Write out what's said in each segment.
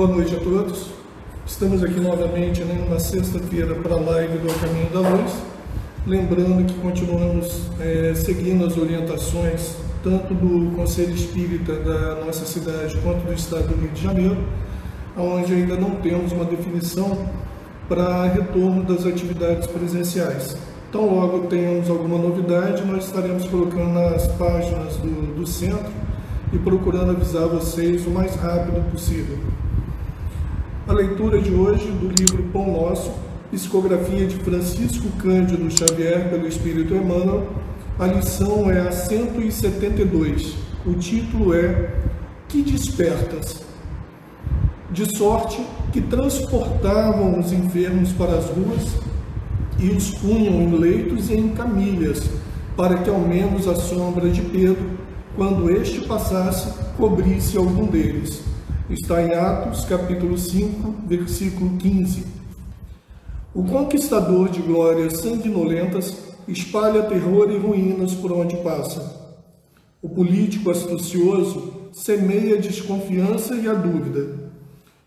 Boa noite a todos. Estamos aqui novamente né, numa sexta-feira para a live do Caminho da Luz. Lembrando que continuamos é, seguindo as orientações tanto do Conselho Espírita da nossa cidade quanto do Estado do Rio de Janeiro, onde ainda não temos uma definição para retorno das atividades presenciais. Então, logo tenhamos alguma novidade, nós estaremos colocando nas páginas do, do centro e procurando avisar vocês o mais rápido possível. A leitura de hoje do livro Pão Nosso, psicografia de Francisco Cândido Xavier pelo Espírito Emmanuel, a lição é a 172. O título é Que despertas? De sorte que transportavam os enfermos para as ruas e os punham em leitos e em camilhas, para que ao menos a sombra de Pedro, quando este passasse, cobrisse algum deles. Está em Atos, capítulo 5, versículo 15. O conquistador de glórias sanguinolentas espalha terror e ruínas por onde passa. O político astucioso semeia a desconfiança e a dúvida.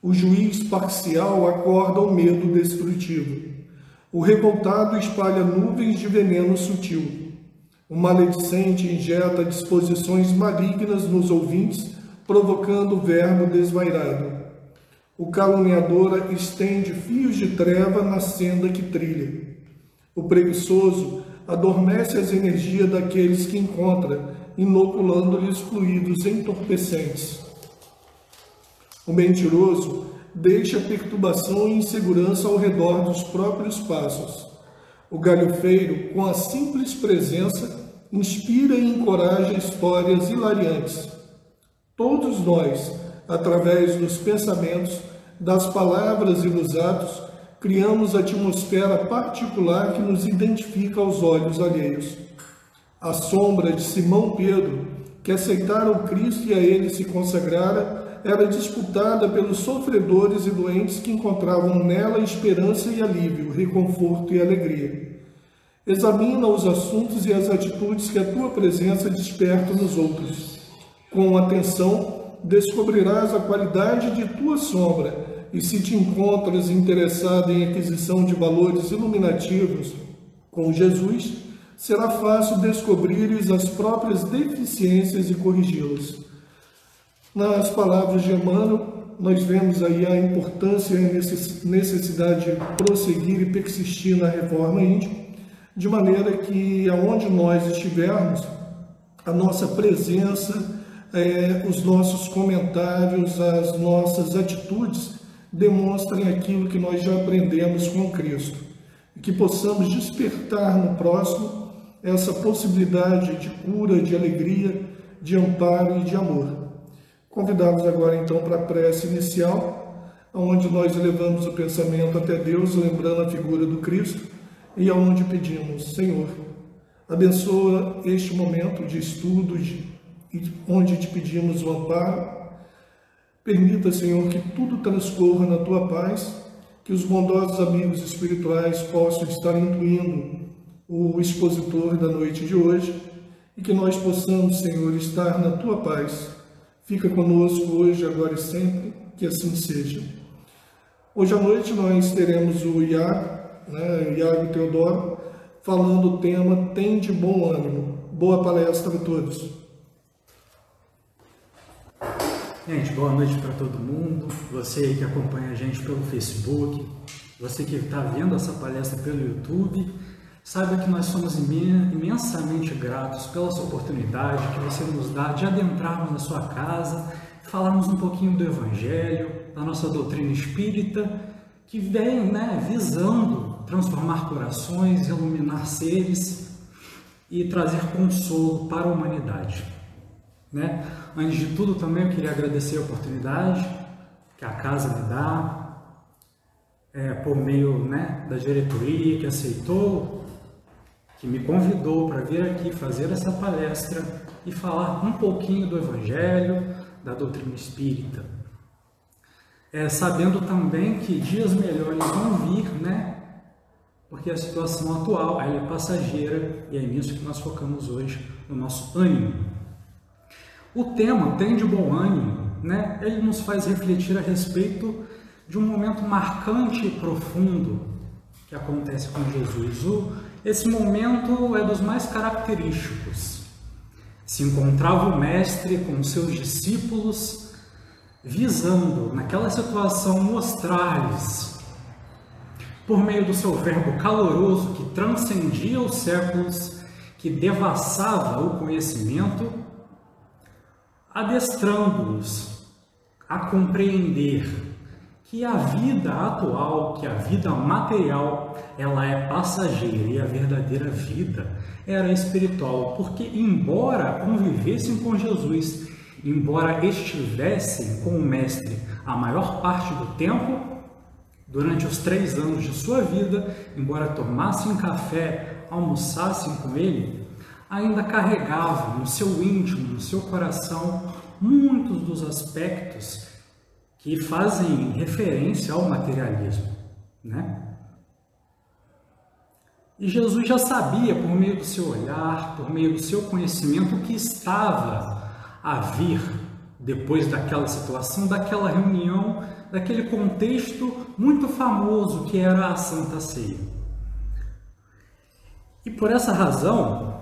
O juiz parcial acorda o medo destrutivo. O revoltado espalha nuvens de veneno sutil. O maledicente injeta disposições malignas nos ouvintes provocando o verbo desvairado. O caluniador estende fios de treva na senda que trilha. O preguiçoso adormece as energias daqueles que encontra, inoculando-lhes fluidos entorpecentes. O mentiroso deixa perturbação e insegurança ao redor dos próprios passos. O galhofeiro, com a simples presença, inspira e encoraja histórias hilariantes. Todos nós, através dos pensamentos, das palavras e dos atos, criamos a atmosfera particular que nos identifica aos olhos alheios. A sombra de Simão Pedro, que aceitara o Cristo e a ele se consagrara, era disputada pelos sofredores e doentes que encontravam nela esperança e alívio, reconforto e alegria. Examina os assuntos e as atitudes que a tua presença desperta nos outros com atenção, descobrirás a qualidade de tua sombra, e se te encontras interessado em aquisição de valores iluminativos com Jesus, será fácil descobrires as próprias deficiências e corrigi-las. Nas palavras de Emmanuel, nós vemos aí a importância e a necessidade de prosseguir e persistir na reforma íntima, de maneira que aonde nós estivermos, a nossa presença é, os nossos comentários, as nossas atitudes demonstrem aquilo que nós já aprendemos com Cristo. E que possamos despertar no próximo essa possibilidade de cura, de alegria, de amparo e de amor. Convidamos agora então para a prece inicial, onde nós elevamos o pensamento até Deus, lembrando a figura do Cristo, e aonde pedimos, Senhor, abençoa este momento de estudo, de onde te pedimos o amparo. Permita, Senhor, que tudo transcorra na tua paz, que os bondosos amigos espirituais possam estar intuindo o expositor da noite de hoje e que nós possamos, Senhor, estar na tua paz. Fica conosco hoje, agora e sempre, que assim seja. Hoje à noite nós teremos o Iago, né, Iago Teodoro, falando o tema Tem de bom ânimo. Boa palestra a todos. Gente, boa noite para todo mundo. Você aí que acompanha a gente pelo Facebook, você que está vendo essa palestra pelo YouTube, saiba que nós somos imensamente gratos pela sua oportunidade que você nos dá de adentrarmos na sua casa, falarmos um pouquinho do Evangelho, da nossa doutrina espírita, que vem né, visando transformar corações, iluminar seres e trazer consolo para a humanidade. Né? Antes de tudo, também eu queria agradecer a oportunidade que a casa me dá, é, por meio né, da diretoria que aceitou, que me convidou para vir aqui fazer essa palestra e falar um pouquinho do Evangelho, da doutrina espírita. É, sabendo também que dias melhores vão vir, né? Porque a situação atual é passageira e é nisso que nós focamos hoje no nosso ânimo. O tema tem de bom ânimo né, ele nos faz refletir a respeito de um momento marcante e profundo que acontece com Jesus. Esse momento é dos mais característicos. Se encontrava o Mestre com seus discípulos, visando, naquela situação, mostrar-lhes, por meio do seu verbo caloroso que transcendia os séculos, que devassava o conhecimento, adestrando-os a compreender que a vida atual, que a vida material, ela é passageira e a verdadeira vida era espiritual, porque embora convivessem com Jesus, embora estivessem com o Mestre a maior parte do tempo, durante os três anos de sua vida, embora tomassem café, almoçassem com ele, ainda carregavam no seu íntimo, no seu coração, muitos dos aspectos que fazem referência ao materialismo, né? E Jesus já sabia, por meio do seu olhar, por meio do seu conhecimento, o que estava a vir depois daquela situação, daquela reunião, daquele contexto muito famoso que era a Santa Ceia. E por essa razão,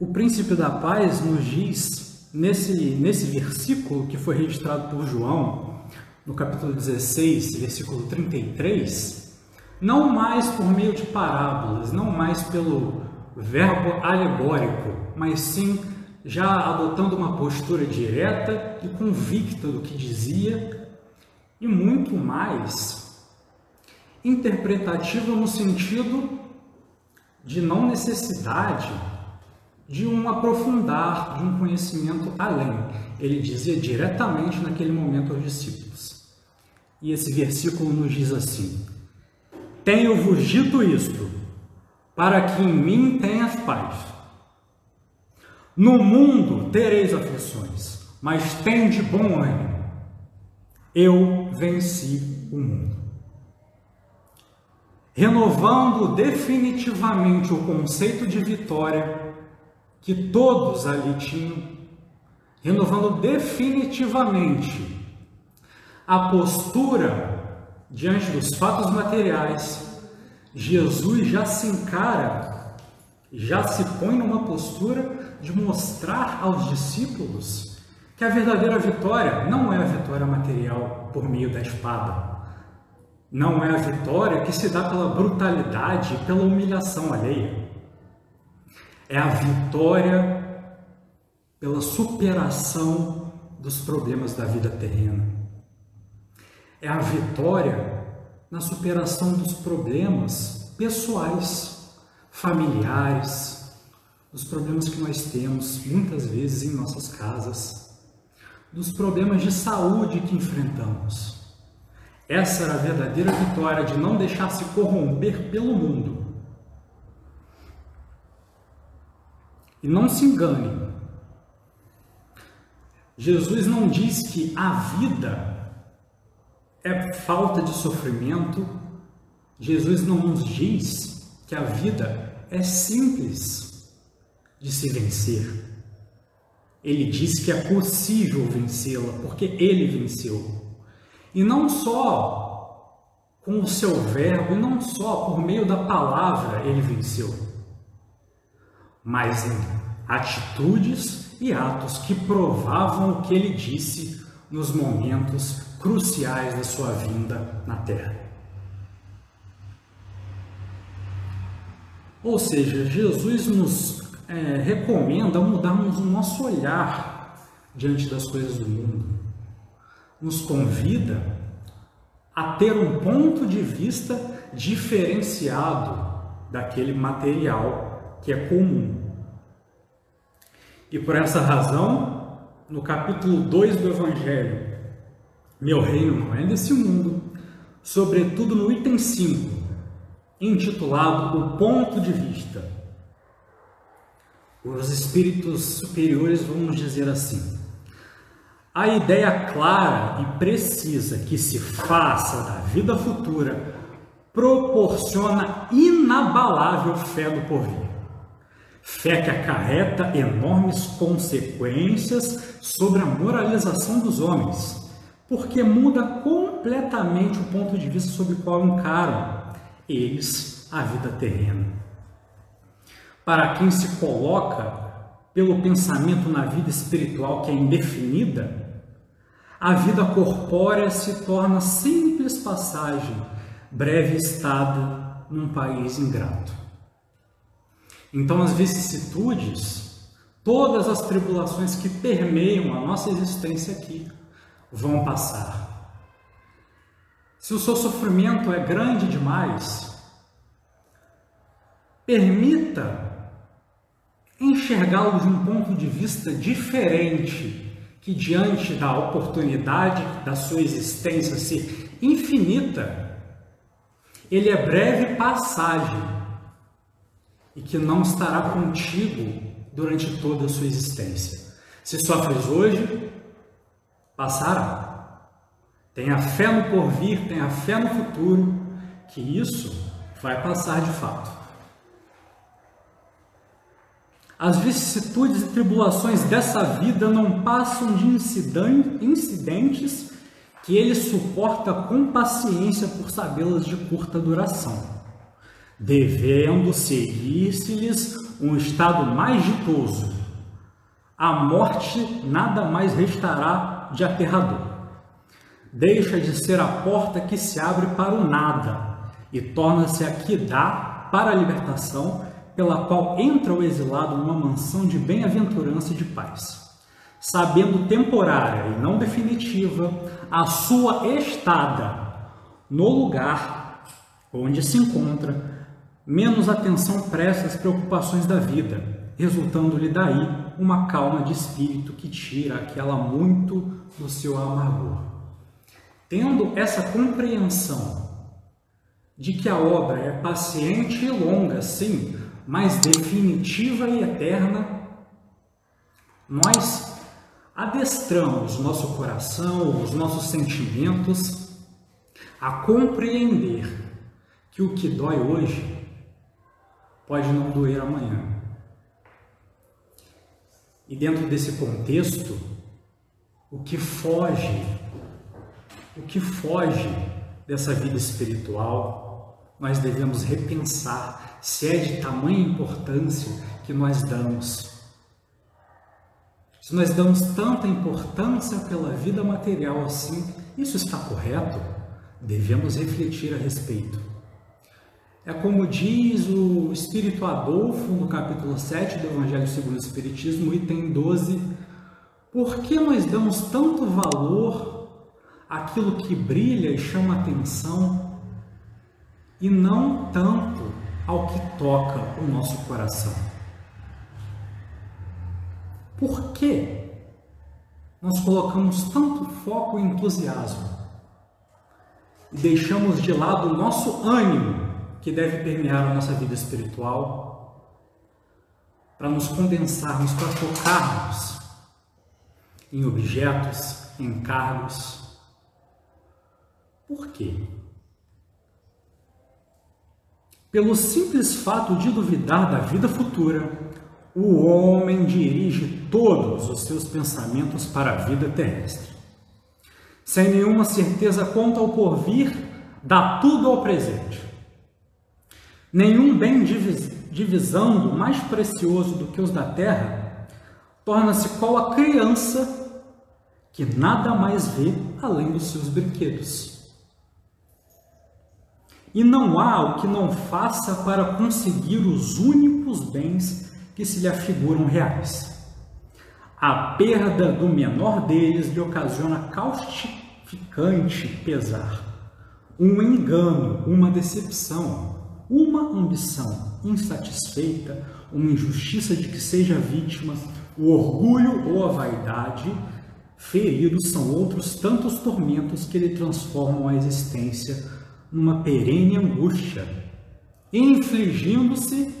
o príncipe da paz nos diz nesse, nesse versículo que foi registrado por João, no capítulo 16, versículo 33, não mais por meio de parábolas, não mais pelo verbo alegórico, mas sim já adotando uma postura direta e convicta do que dizia, e muito mais interpretativa no sentido de não necessidade de um aprofundar, de um conhecimento além. Ele dizia diretamente naquele momento aos discípulos. E esse versículo nos diz assim: Tenho-vos dito isto, para que em mim tenhas paz. No mundo tereis aflições, mas tende bom ânimo. Eu venci o mundo. Renovando definitivamente o conceito de vitória, que todos ali tinham, renovando definitivamente a postura diante dos fatos materiais. Jesus já se encara, já se põe numa postura de mostrar aos discípulos que a verdadeira vitória não é a vitória material por meio da espada. Não é a vitória que se dá pela brutalidade pela humilhação alheia é a vitória pela superação dos problemas da vida terrena. É a vitória na superação dos problemas pessoais, familiares, dos problemas que nós temos muitas vezes em nossas casas, dos problemas de saúde que enfrentamos. Essa era a verdadeira vitória de não deixar se corromper pelo mundo E não se engane. Jesus não diz que a vida é falta de sofrimento. Jesus não nos diz que a vida é simples de se vencer. Ele diz que é possível vencê-la, porque ele venceu. E não só com o seu verbo, e não só por meio da palavra ele venceu mas em atitudes e atos que provavam o que ele disse nos momentos cruciais da sua vinda na Terra. Ou seja, Jesus nos é, recomenda mudarmos o nosso olhar diante das coisas do mundo, nos convida a ter um ponto de vista diferenciado daquele material que é comum. E por essa razão, no capítulo 2 do Evangelho, Meu reino não é desse mundo, sobretudo no item 5, intitulado O Ponto de Vista. Os espíritos superiores vão nos dizer assim: a ideia clara e precisa que se faça da vida futura proporciona inabalável fé do porvir Fé que acarreta enormes consequências sobre a moralização dos homens, porque muda completamente o ponto de vista sobre o qual encaram eles a vida terrena. Para quem se coloca pelo pensamento na vida espiritual que é indefinida, a vida corpórea se torna simples passagem, breve estada num país ingrato. Então, as vicissitudes, todas as tribulações que permeiam a nossa existência aqui, vão passar. Se o seu sofrimento é grande demais, permita enxergá-lo de um ponto de vista diferente, que diante da oportunidade da sua existência ser infinita, ele é breve passagem e que não estará contigo durante toda a sua existência. Se sofres hoje, passará. Tenha fé no porvir, tenha fé no futuro, que isso vai passar de fato. As vicissitudes e tribulações dessa vida não passam de incidentes que ele suporta com paciência por sabê-las de curta duração, devendo seguir-se-lhes um estado mais ditoso. A morte nada mais restará de aterrador. Deixa de ser a porta que se abre para o nada e torna-se a que dá para a libertação pela qual entra o exilado numa mansão de bem-aventurança e de paz, sabendo temporária e não definitiva a sua estada no lugar onde se encontra, menos atenção presta às preocupações da vida, resultando-lhe daí uma calma de espírito que tira aquela muito do seu amargor. Tendo essa compreensão de que a obra é paciente e longa, sim, mais definitiva e eterna, nós adestramos nosso coração, os nossos sentimentos a compreender que o que dói hoje pode não doer amanhã. E dentro desse contexto, o que foge, o que foge dessa vida espiritual, nós devemos repensar se é de tamanha importância que nós damos. Se nós damos tanta importância pela vida material assim, isso está correto? Devemos refletir a respeito. É como diz o Espírito Adolfo no capítulo 7 do Evangelho segundo o Espiritismo, item 12, por que nós damos tanto valor àquilo que brilha e chama atenção e não tanto ao que toca o nosso coração. Por que nós colocamos tanto foco e entusiasmo e deixamos de lado o nosso ânimo que deve permear a nossa vida espiritual para nos condensarmos, para focarmos em objetos, em cargos? Por quê? Pelo simples fato de duvidar da vida futura, o homem dirige todos os seus pensamentos para a vida terrestre. Sem nenhuma certeza quanto ao porvir, dá tudo ao presente. Nenhum bem divisando mais precioso do que os da terra, torna-se qual a criança que nada mais vê além dos seus brinquedos. E não há o que não faça para conseguir os únicos bens que se lhe afiguram reais. A perda do menor deles lhe ocasiona caustificante pesar, um engano, uma decepção, uma ambição insatisfeita, uma injustiça de que seja vítima, o orgulho ou a vaidade, feridos são outros tantos tormentos que lhe transformam a existência numa perene angústia, infligindo-se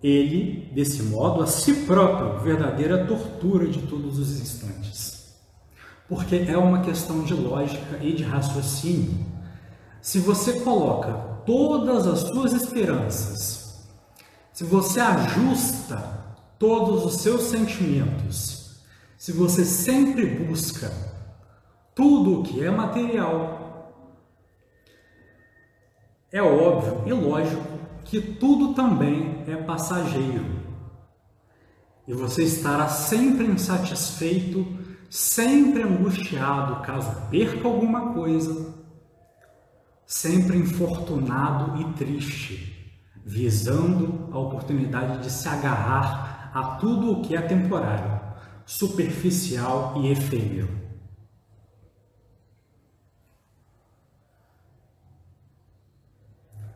ele, desse modo, a si próprio, verdadeira tortura de todos os instantes. Porque é uma questão de lógica e de se você ajusta todos os seus sentimentos, se você sempre busca tudo o que é material, é óbvio e lógico que tudo também é passageiro. E você estará sempre insatisfeito, sempre angustiado caso perca alguma coisa, sempre infortunado e triste, visando a oportunidade de se agarrar a tudo o que é temporário, superficial e efêmero.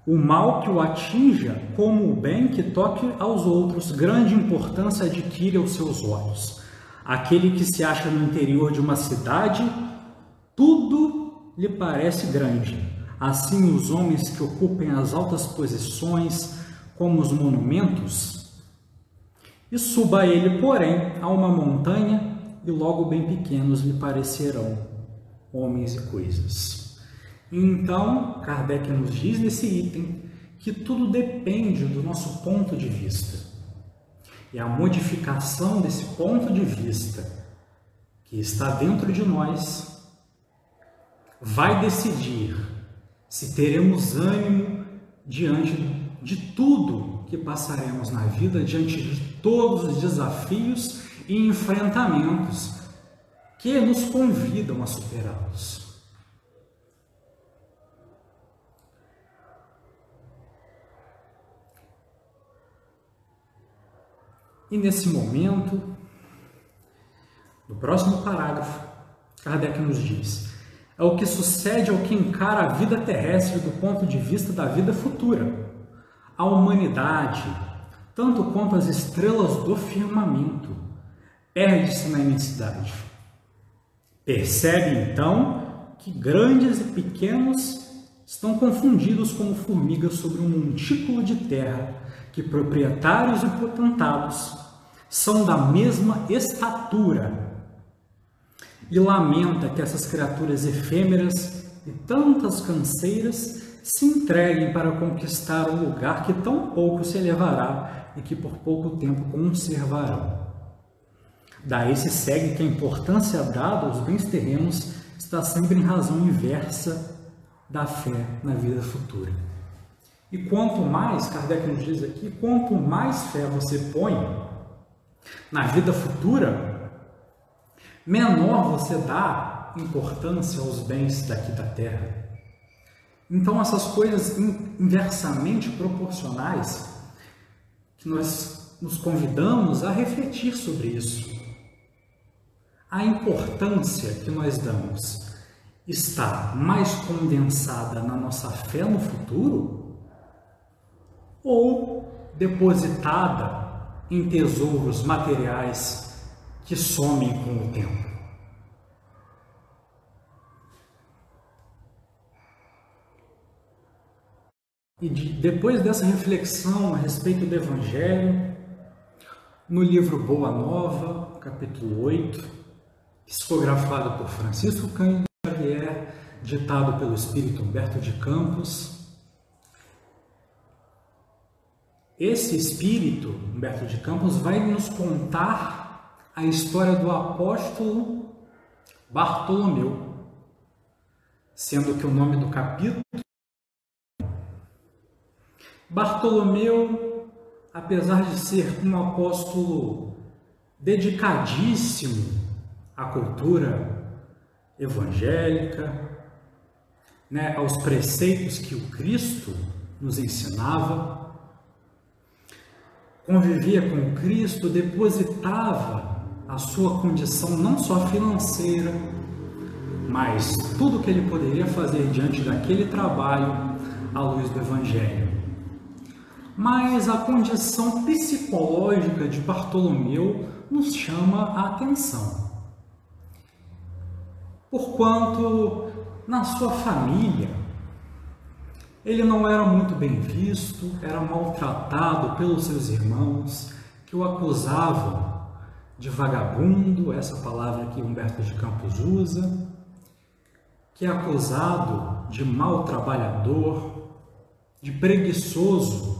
o mal que o atinja, como o bem que toque aos outros, grande importância adquire aos seus olhos. Aquele que se acha no interior de uma cidade, tudo lhe parece grande. Assim, os homens que ocupem as altas posições, como os monumentos, e suba ele, porém, a uma montanha, e logo bem pequenos lhe parecerão homens e coisas. Então, Kardec nos diz nesse item que tudo depende do nosso ponto de vista. E a modificação desse ponto de vista que está dentro de nós vai decidir se teremos ânimo diante de tudo que passaremos na vida, diante de todos os desafios e enfrentamentos que nos convidam a superá-los. E nesse momento, no próximo parágrafo, Kardec nos diz: é o que sucede ao que encara a vida terrestre do ponto de vista da vida futura. A humanidade, tanto quanto as estrelas do firmamento, perde-se na imensidade. Percebe então que grandes e pequenos estão confundidos como formigas sobre um montículo de terra que proprietários e potentados são da mesma estatura. E lamenta que essas criaturas efêmeras e tantas canseiras se entreguem para conquistar um lugar que tão pouco se elevará e que por pouco tempo conservarão. Daí se segue que a importância dada aos bens terrenos está sempre em razão inversa da fé na vida futura. E quanto mais, Kardec nos diz aqui, quanto mais fé você põe na vida futura, menor você dá importância aos bens daqui da terra. Então, essas coisas inversamente proporcionais, que nós nos convidamos a refletir sobre isso. A importância que nós damos está mais condensada na nossa fé no futuro ou depositada em tesouros materiais que somem com o tempo. E de, depois dessa reflexão a respeito do Evangelho, no livro Boa Nova, capítulo 8, psicografado por Francisco Cândido Xavier, ditado pelo Espírito Humberto de Campos, Esse espírito, Humberto de Campos, vai nos contar a história do apóstolo Bartolomeu, sendo que o nome do capítulo Bartolomeu, apesar de ser um apóstolo dedicadíssimo à cultura evangélica, né, aos preceitos que o Cristo nos ensinava, convivia com Cristo, depositava a sua condição não só financeira, mas tudo que ele poderia fazer diante daquele trabalho à luz do Evangelho. Mas a condição psicológica de Bartolomeu nos chama a atenção. Porquanto na sua família ele não era muito bem visto, era maltratado pelos seus irmãos, que o acusavam de vagabundo, essa palavra que Humberto de Campos usa, que é acusado de mau trabalhador, de preguiçoso.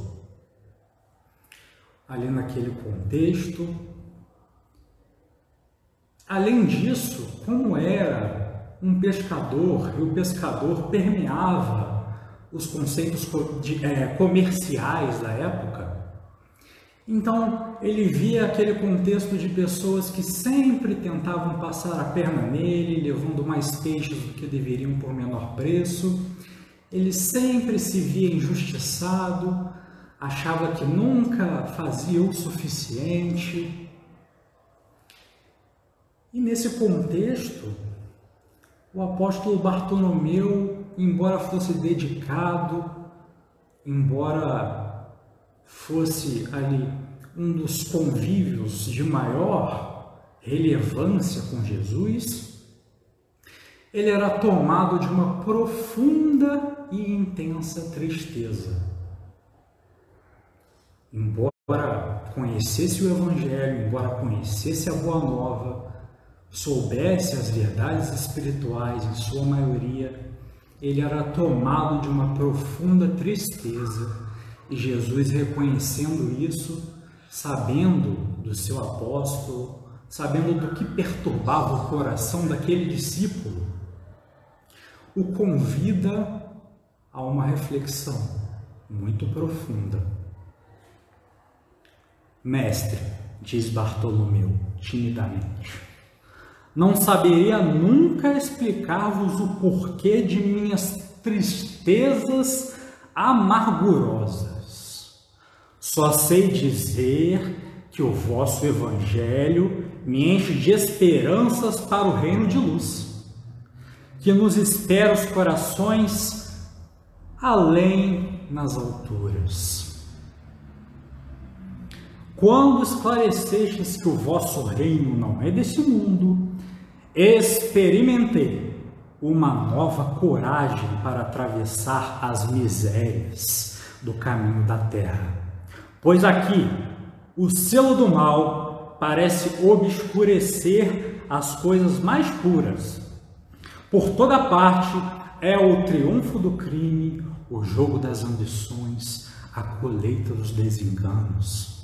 ali naquele contexto. Além disso, como era um pescador e o pescador permeava os conceitos é, comerciais da época, então ele via aquele contexto de pessoas que sempre tentavam passar a perna nele, levando mais peixes do que deveriam por menor preço. Ele sempre se via injustiçado, achava que nunca fazia o suficiente. E nesse contexto, o apóstolo Bartolomeu, embora fosse dedicado, embora fosse ali um dos convívios de maior relevância com Jesus, ele era tomado de uma profunda e intensa tristeza. Embora conhecesse o Evangelho, embora conhecesse a Boa Nova, soubesse as verdades espirituais em sua maioria, ele era tomado de uma profunda tristeza e Jesus, reconhecendo isso, sabendo do seu apóstolo, sabendo do que perturbava o coração daquele discípulo, o convida a uma reflexão muito profunda. Mestre, diz Bartolomeu timidamente, não saberia nunca explicar-vos o porquê de minhas tristezas amargurosas só sei dizer que o vosso Evangelho me enche de esperanças para o reino de luz, que nos espera os corações além nas alturas. Quando esclarecestes que o vosso reino não é desse mundo, experimentei uma nova coragem para atravessar as misérias do caminho da terra Pois aqui o selo do mal parece obscurecer as coisas mais puras. Por toda parte é o triunfo do crime, o jogo das ambições, a colheita dos desenganos.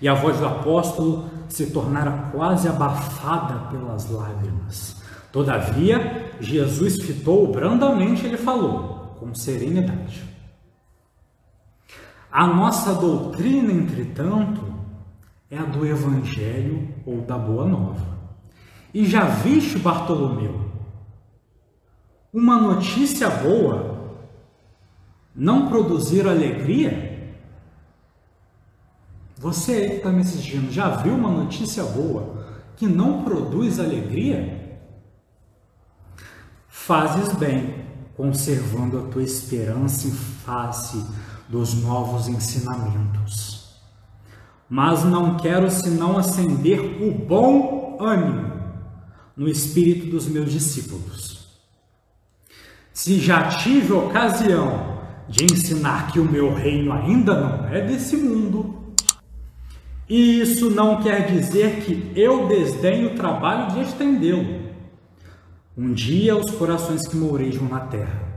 E a voz do apóstolo se tornara quase abafada pelas lágrimas. Todavia, Jesus fitou brandamente, ele falou, com serenidade. A nossa doutrina, entretanto, é a do Evangelho ou da Boa Nova. E já viste, Bartolomeu, uma notícia boa não produzir alegria? Você aí que está me assistindo, já viu uma notícia boa que não produz alegria? Fazes bem, conservando a tua esperança em face dos novos ensinamentos. Mas não quero senão acender o bom ânimo no espírito dos meus discípulos. Se já tive ocasião de ensinar que o meu reino ainda não é desse mundo, e isso não quer dizer que eu desdenho o trabalho de estendê-lo. Um dia os corações que mourejam na terra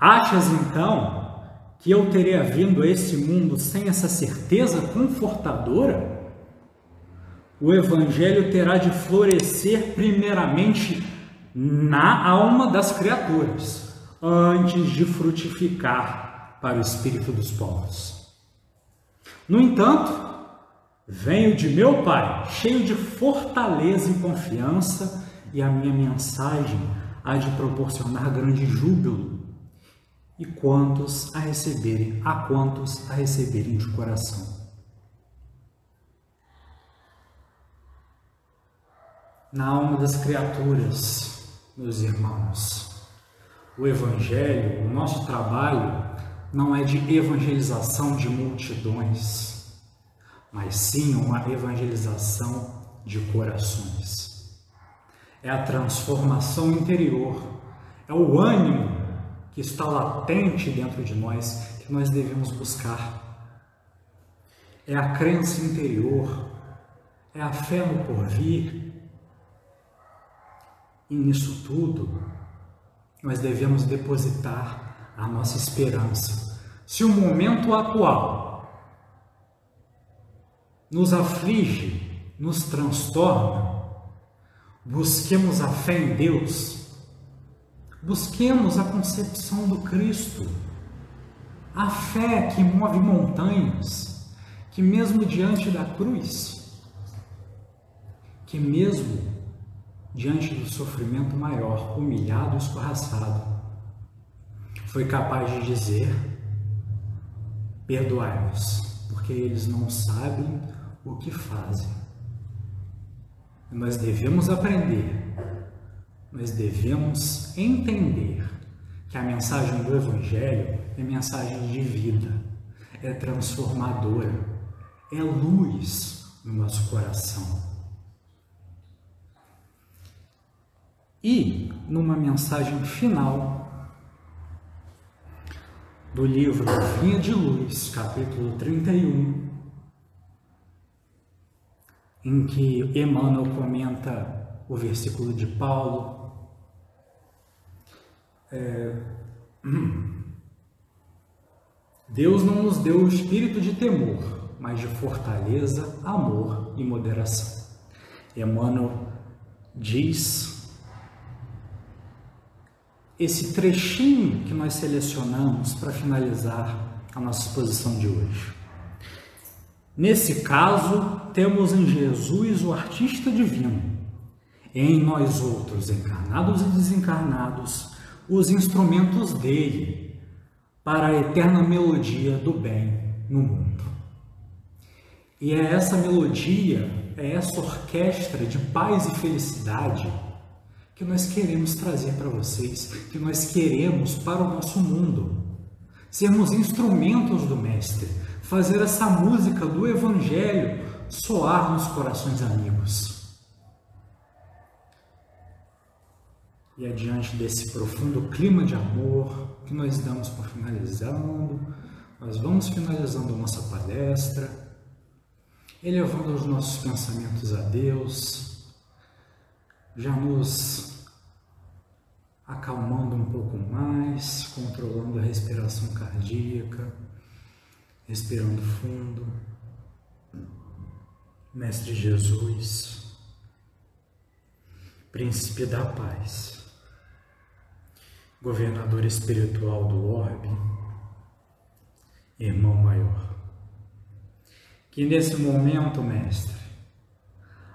Achas então que eu teria vindo a esse mundo sem essa certeza confortadora? O Evangelho terá de florescer primeiramente na alma das criaturas, antes de frutificar para o espírito dos povos. No entanto, venho de meu Pai, cheio de fortaleza e confiança, e a minha mensagem há de proporcionar grande júbilo e quantos a receberem, a quantos a receberem de coração. Na alma das criaturas, meus irmãos, o Evangelho, o nosso trabalho, não é de evangelização de multidões, mas sim uma evangelização de corações. É a transformação interior, é o ânimo que está latente dentro de nós, que nós devemos buscar. É a crença interior, é a fé no porvir. E nisso tudo, nós devemos depositar a nossa esperança se o momento atual nos aflige, nos transtorna, busquemos a fé em Deus, busquemos a concepção do Cristo, a fé que move montanhas, que mesmo diante da cruz, que mesmo diante do sofrimento maior, humilhado e escorraçado, foi capaz de dizer Perdoai-nos, porque eles não sabem o que fazem. Nós devemos aprender, nós devemos entender que a mensagem do Evangelho é mensagem de vida, é transformadora, é luz no nosso coração. E, numa mensagem final, do livro Vinha de Luz, capítulo 31, em que Emmanuel comenta o versículo de Paulo. É, Deus não nos deu o espírito de temor, mas de fortaleza, amor e moderação. Emmanuel diz esse trechinho que nós selecionamos para finalizar a nossa exposição de hoje. Nesse caso, temos em Jesus o artista divino, em nós outros, encarnados e desencarnados, os instrumentos dele para a eterna melodia do bem no mundo. E é essa melodia, é essa orquestra de paz e felicidade que nós queremos trazer para vocês, que nós queremos para o nosso mundo. Sermos instrumentos do Mestre, fazer essa música do Evangelho soar nos corações amigos. E é diante desse profundo clima de amor que nós damos por finalizando, nós vamos finalizando nossa palestra, elevando os nossos pensamentos a Deus, já nos acalmando um pouco mais, controlando a respiração cardíaca, respirando fundo. Mestre Jesus, Príncipe da Paz, Governador espiritual do orbe, Irmão Maior, que nesse momento, Mestre,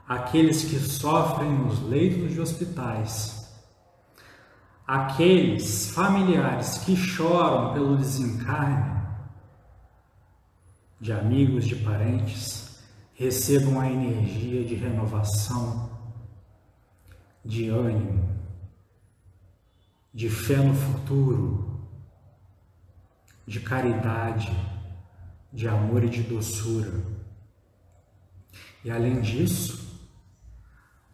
aqueles que sofrem nos leitos de hospitais, aqueles familiares que choram pelo desencarne de amigos, de parentes, recebam a energia de renovação, de ânimo, de fé no futuro, de caridade, de amor e de doçura. E além disso,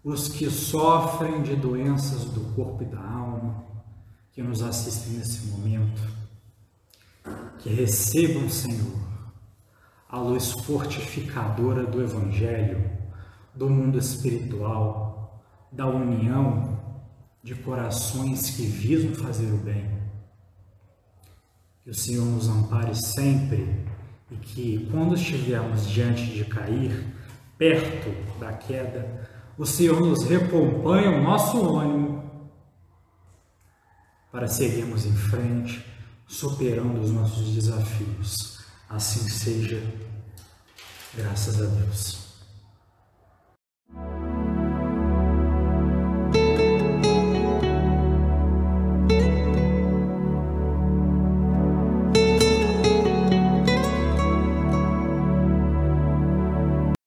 os que sofrem de doenças do corpo e da alma, que nos assistem nesse momento, que recebam, Senhor, a luz fortificadora do Evangelho, do mundo espiritual, da união de corações que visam fazer o bem. Que o Senhor nos ampare sempre e que, quando estivermos diante de cair, perto da queda, o Senhor nos recompanha o nosso ânimo para seguirmos em frente, superando os nossos desafios. Assim seja, graças a Deus.